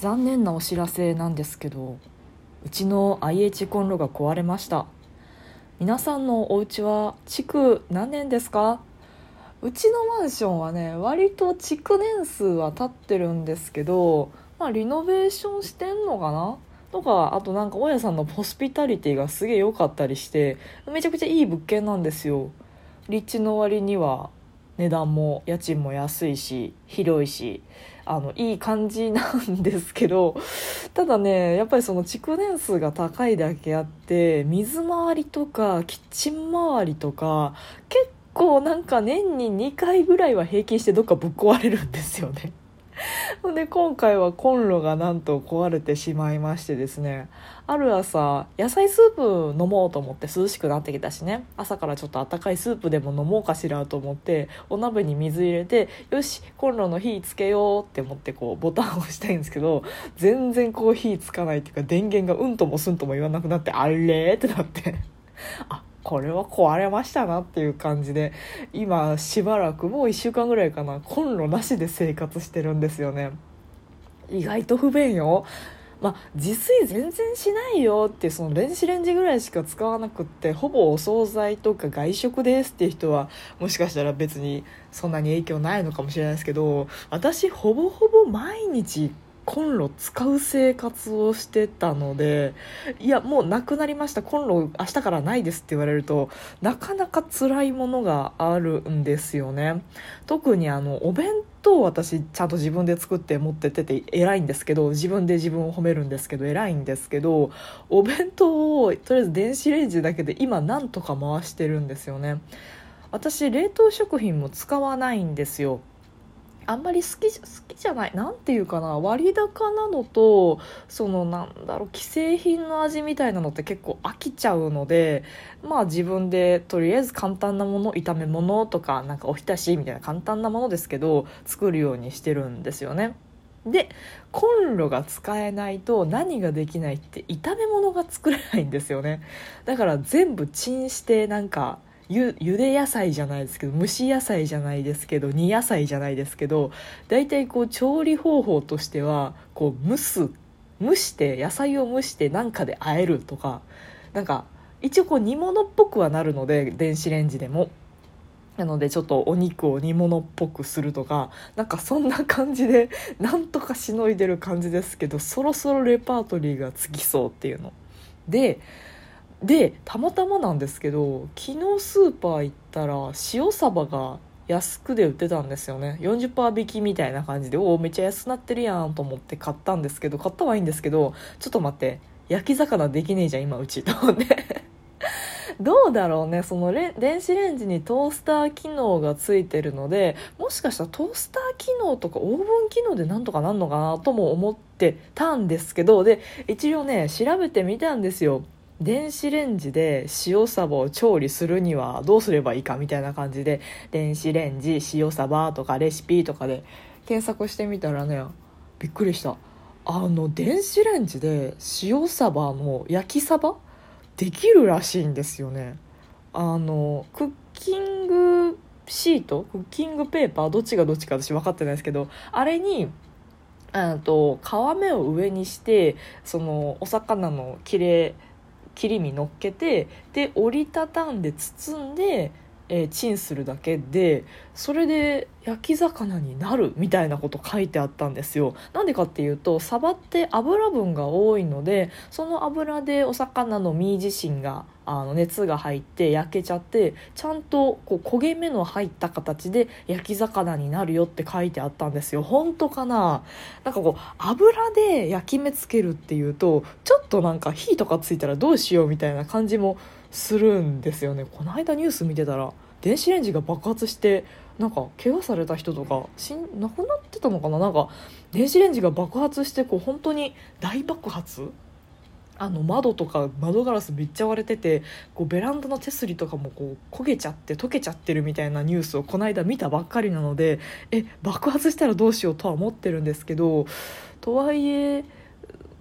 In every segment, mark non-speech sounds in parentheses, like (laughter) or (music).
残念なお知らせなんですけどうちの IH コンロが壊れました。皆さんのお家は築何年ですか？うちのマンションはね割と築年数は経ってるんですけどまあリノベーションしてんのかな？とかあとなんか大家さんのホスピタリティがすげえ良かったりしてめちゃくちゃいい物件なんですよ。立地の割には。値段も家賃も安いし広いしあのいい感じなんですけどただねやっぱりその築年数が高いだけあって水回りとかキッチン周りとか結構なんか年に2回ぐらいは平均してどっかぶっ壊れるんですよね。で今回はコンロがなんと壊れてしまいましてですね。ある朝野菜スープ飲もうと思って涼しくなってきたしね。朝からちょっとあったかいスープでも飲もうかしらと思ってお鍋に水入れてよしコンロの火つけようって思ってこうボタンを押したいんですけど全然こう火つかないっていうか電源がうんともすんとも言わなくなってあれってなって。あこれは壊れましたなっていう感じで今しばらくもう1週間ぐらいかなコンロなしで生活してるんですよね。意外と不便よ。まあ、自炊全然しないよってその電子レンジぐらいしか使わなくってほぼお惣菜とか外食ですっていう人はもしかしたら別にそんなに影響ないのかもしれないですけど私ほぼほぼ毎日コンロ使う生活をしてたのでいやもうなくなりました。コンロ明日からないですって言われるとなかなか辛いものがあるんですよね。特にあのお弁当私ちゃんと自分で作って持ってってて偉いんですけど自分で自分を褒めるんですけど偉いんですけどお弁当をとりあえず電子レンジだけで今なんとか回してるんですよね。私冷凍食品も使わないんですよ。あんまり好き好きじゃない何ていうかな割高なのとそのなんだろう既製品の味みたいなのって結構飽きちゃうのでまあ自分でとりあえず簡単なもの炒め物とかなんかおひたしみたいな簡単なものですけど作るようにしてるんですよね。でコンロが使えないと何ができないって炒め物が作れないんですよねだから全部チンしてなんかゆゆで野菜じゃないですけど蒸し野菜じゃないですけど煮野菜じゃないですけど大体こう調理方法としてはこう蒸す蒸して野菜を蒸して何かで和えるとかなんか一応こう煮物っぽくはなるので電子レンジでも。なのでちょっとお肉を煮物っぽくするとかなんかそんな感じで (laughs) なんとかしのいでる感じですけどそろそろレパートリーがつきそうっていうの。ででたまたまなんですけど昨日スーパー行ったら塩サバが安くで売ってたんですよね。40%引きみたいな感じでおおめっちゃ安くなってるやんと思って買ったんですけど買ったはいいんですけどちょっと待って焼き魚できねえじゃん今うち。と思って。(laughs) どうだろうねそのレ電子レンジにトースター機能がついてるのでもしかしたらトースター機能とかオーブン機能でなんとかなんのかなとも思ってたんですけどで一応ね調べてみたんですよ。電子レンジで塩サバを調理するにはどうすればいいかみたいな感じで電子レンジ塩サバとかレシピとかで検索してみたらねびっくりした。あの電子レンジで塩サバの焼きサバ？できるらしいんですよね。あのクッキングシート？クッキングペーパー？どっちがどっちか私分かってないですけどあれにと皮目を上にしてそのお魚の切れ切り身乗っけてで折りたたんで包んで、えー、チンするだけでそれで焼き魚になるみたいなこと書いてあったんですよ。なんでかっていうとサバって油分が多いのでその油でお魚の身自身があの熱が入って焼けちゃってちゃんとこう焦げ目の入った形で焼き魚になるよって書いてあったんですよ。本当かな？なんかこう油で焼き目つけるっていうとちょっとなんか火とかついたらどうしようみたいな感じもするんですよね。この間ニュース見てたら電子レンジが爆発してなんか怪我された人とか死亡くなってたのかな？なんか電子レンジが爆発してこう本当に大爆発？あの窓とか窓ガラスめっちゃ割れててこうベランダの手すりとかもこう焦げちゃって溶けちゃってるみたいなニュースをこの間見たばっかりなのでえ爆発したらどうしようとは思ってるんですけどとはいえ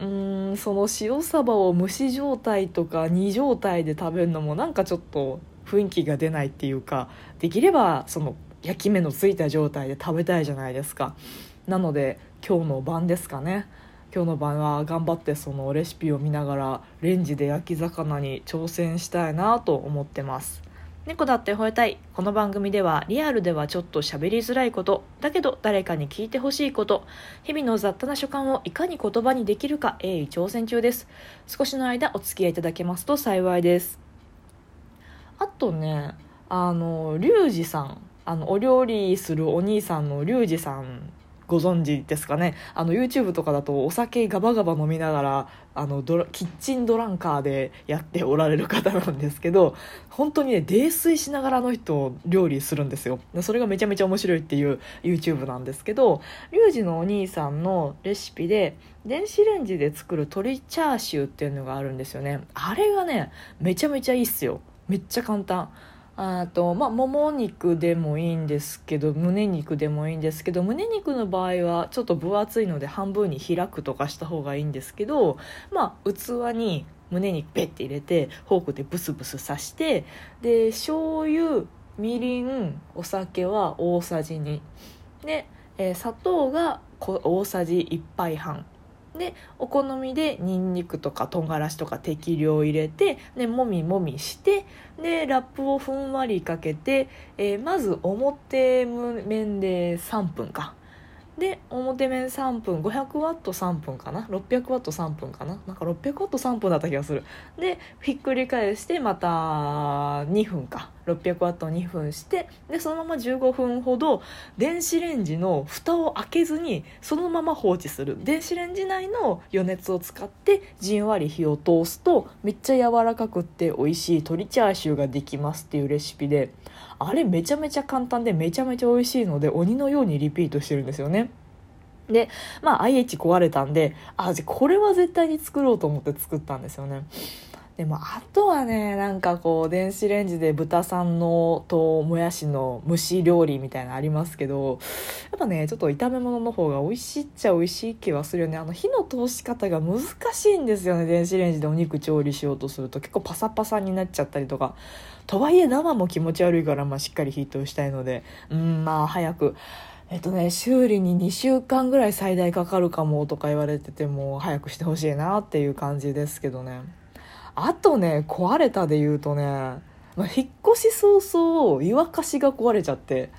うんその塩サバを蒸し状態とか煮状態で食べるのもなんかちょっと雰囲気が出ないっていうかできればその焼き目のついた状態で食べたいじゃないですか。なので今日の晩ですかね。今日の晩は頑張ってそのレシピを見ながらレンジで焼き魚に挑戦したいなと思ってます。猫だって吠えたい。この番組ではリアルではちょっと喋りづらいこと。だけど誰かに聞いてほしいこと。日々の雑多な所感をいかに言葉にできるか鋭意挑戦中です。少しの間お付き合いいただけますと幸いです。あとねあのリュウジさん。あのお料理するお兄さんのリュウジさんご存知ですかね？あの YouTube とかだとお酒ガバガバ飲みながらあのドラキッチンドランカーでやっておられる方なんですけど本当にね泥酔しながらの人を料理するんですよ。それがめちゃめちゃ面白いっていう YouTube なんですけどリュウジのお兄さんのレシピで電子レンジで作る鶏チャーシューっていうのがあるんですよね。あれがねめちゃめちゃいいっすよ。めっちゃ簡単。あとまあもも肉でもいいんですけど胸肉でもいいんですけど胸肉の場合はちょっと分厚いので半分に開くとかした方がいいんですけどまあ器に胸肉ペッて入れてフォークでブスブス刺してで醤油みりんお酒は大さじ2で、えー、砂糖が大さじ1杯半。でお好みでにんにくとか唐辛子とか適量入れてでもみもみしてでラップをふんわりかけて、えー、まず表面で3分か。で表面3分500ワット3分かな？600ワット3分かな？なんか600ワット3分だった気がする。でひっくり返してまた2分か。600ワット2分してでそのまま15分ほど電子レンジの蓋を開けずにそのまま放置する。電子レンジ内の余熱を使ってじんわり火を通すとめっちゃ柔らかくって美味しい鶏チャーシューができますっていうレシピで。あれめちゃめちゃ簡単でめちゃめちゃ美味しいので鬼のようにリピートしてるんですよね。でまあ IH 壊れたんであじこれは絶対に作ろうと思って作ったんですよね。でもあとはねなんかこう電子レンジで豚さんのともやしの蒸し料理みたいなのありますけどやっぱねちょっと炒め物の方が美味しいっちゃ美味しい気はするよね。あの火の通し方が難しいんですよね電子レンジでお肉調理しようとすると。結構パサパサになっちゃったりとか。とはいえ生も気持ち悪いから、まあ、しっかり火通したいので。うんまあ早く。えっとね修理に2週間ぐらい最大かかるかもとか言われてても早くしてほしいなっていう感じですけどね。あとね壊れたで言うとね、まあ、引っ越し早々湯沸かしが壊れちゃって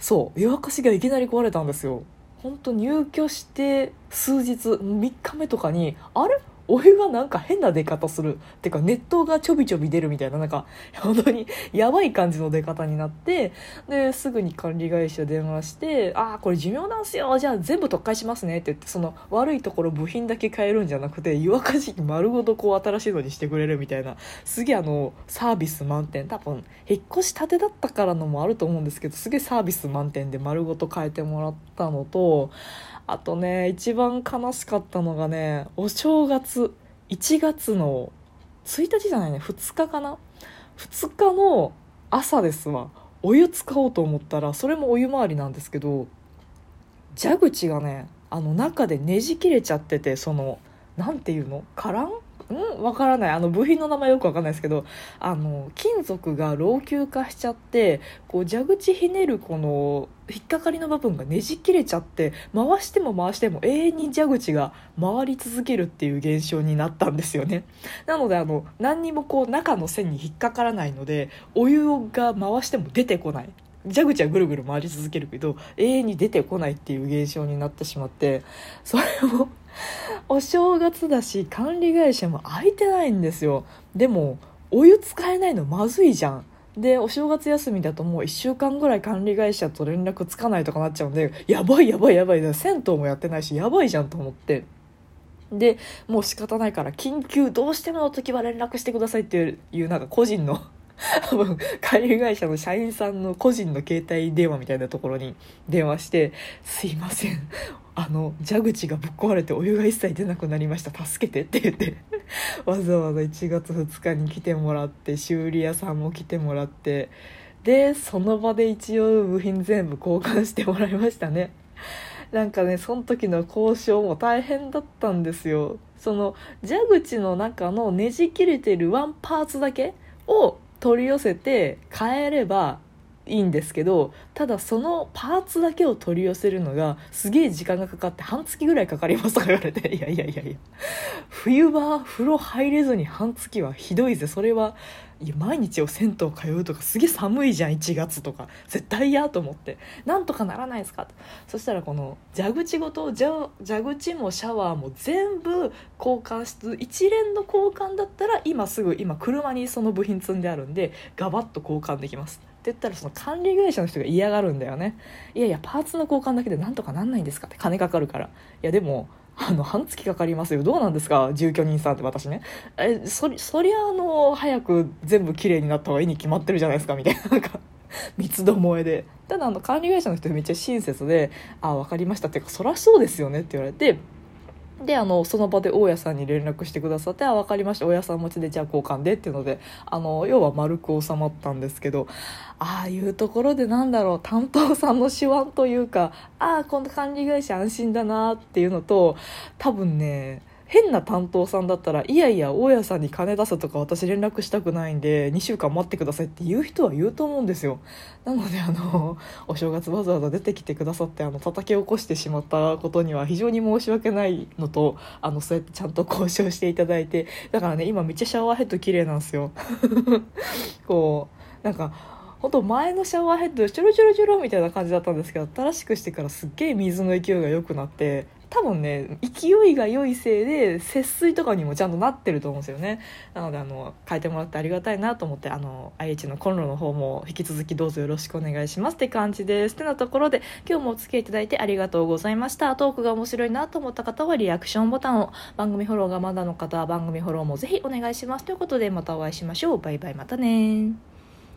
そう湯沸かしがいきなり壊れたんですよ。本当入居して数日3日目とかにあれ？お湯がなんか変な出方する。てか熱湯がちょびちょび出るみたいななんか本当にやばい感じの出方になってですぐに管理会社電話して「ああこれ寿命なんすよ。じゃあ全部特解しますね」って言ってその悪いところ部品だけ変えるんじゃなくて湯沸かし器丸ごとこう新しいのにしてくれるみたいなすげえあのサービス満点。多分引っ越したてだったからのもあると思うんですけどすげえサービス満点で丸ごと変えてもらったのとあとね一番悲しかったのがねお正月1月の1日じゃないね2日かな？2日の朝ですわ。お湯使おうと思ったらそれもお湯回りなんですけど蛇口がねあの中でねじ切れちゃっててその何ていうの？カラン？ん？わからない。あの部品の名前よくわかんないですけどあの金属が老朽化しちゃってこう蛇口ひねるこの引っかかりの部分がねじ切れちゃって回しても回しても永遠に蛇口が回り続けるっていう現象になったんですよね。なのであの何にもこう中の線に引っかからないのでお湯が回しても出てこない。蛇口はぐるぐる回り続けるけど永遠に出てこないっていう現象になってしまってそれを (laughs) お正月だし管理会社も空いてないんですよ。でもお湯使えないのまずいじゃん。でお正月休みだともう1週間ぐらい管理会社と連絡つかないとかなっちゃうんでやばいやばいやばい。銭湯もやってないしやばいじゃんと思って。でもう仕方ないから緊急どうしてもの時は連絡してくださいっていうなんか個人の (laughs) 多分管理会社の社員さんの個人の携帯電話みたいなところに電話して「すいません。あの蛇口がぶっ壊れてお湯が一切出なくなりました。助けて」って言って。(laughs) わざわざ1月2日に来てもらって修理屋さんも来てもらって。でその場で一応部品全部交換してもらいましたね。(laughs) なんかねその時の交渉も大変だったんですよ。その蛇口の中のねじ切れてるワンパーツだけを取り寄せて変えればいいんですけどただそのパーツだけを取り寄せるのがすげえ時間がかかって半月ぐらいかかりますとか言われて (laughs) いやいやいやいや冬場風呂入れずに半月はひどいぜ。それはいや毎日を銭湯通うとかすげえ寒いじゃん1月とか。絶対嫌と思って。なんとかならないですか？とそしたらこの蛇口ごと蛇口もシャワーも全部交換し一連の交換だったら今すぐ今車にその部品積んであるんでガバッと交換できます。言ったらその管理会社の人が嫌がるんだよね。いやいやパーツの交換だけでなんとかなんないんですかって金かかるから。いやでもあの半月かかりますよ。どうなんですか住居人さんって私ね。えそそりゃあの早く全部綺麗になった方がいいに決まってるじゃないですかみたいな。なんか三つどもえで。ただあの管理会社の人めっちゃ親切で「あ分かりました」っていうか「そりゃそうですよね」って言われてであのその場で大家さんに連絡してくださって「あ分かりました。大家さん持ちでじゃあ交換で」っていうのであの要は丸く収まったんですけどああいうところでなんだろう担当さんの手腕というかああこの管理会社安心だなっていうのと多分ね変な担当さんだったらいやいや大家さんに金出すとか私連絡したくないんで2週間待ってくださいって言う人は言うと思うんですよ。なのであの (laughs) お正月わざわざ出てきてくださってあの叩き起こしてしまったことには非常に申し訳ないのとあのそうやってちゃんと交渉していただいてだからね今めっちゃシャワーヘッド綺麗なんですよ。(laughs) こうなんか本当前のシャワーヘッドチョロチョロチョロみたいな感じだったんですけど新しくしてからすっげえ水の勢いが良くなって多分ね勢いが良いせいで節水とかにもちゃんとなってると思うんですよね。なのであの変えてもらってありがたいなと思ってあの IH のコンロの方も引き続きどうぞよろしくお願いしますって感じです。ってなところで今日もお付き合いいただいてありがとうございました。トークが面白いなと思った方はリアクションボタンを番組フォローがまだの方は番組フォローもぜひお願いします。ということでまたお会いしましょう。バイバイまたね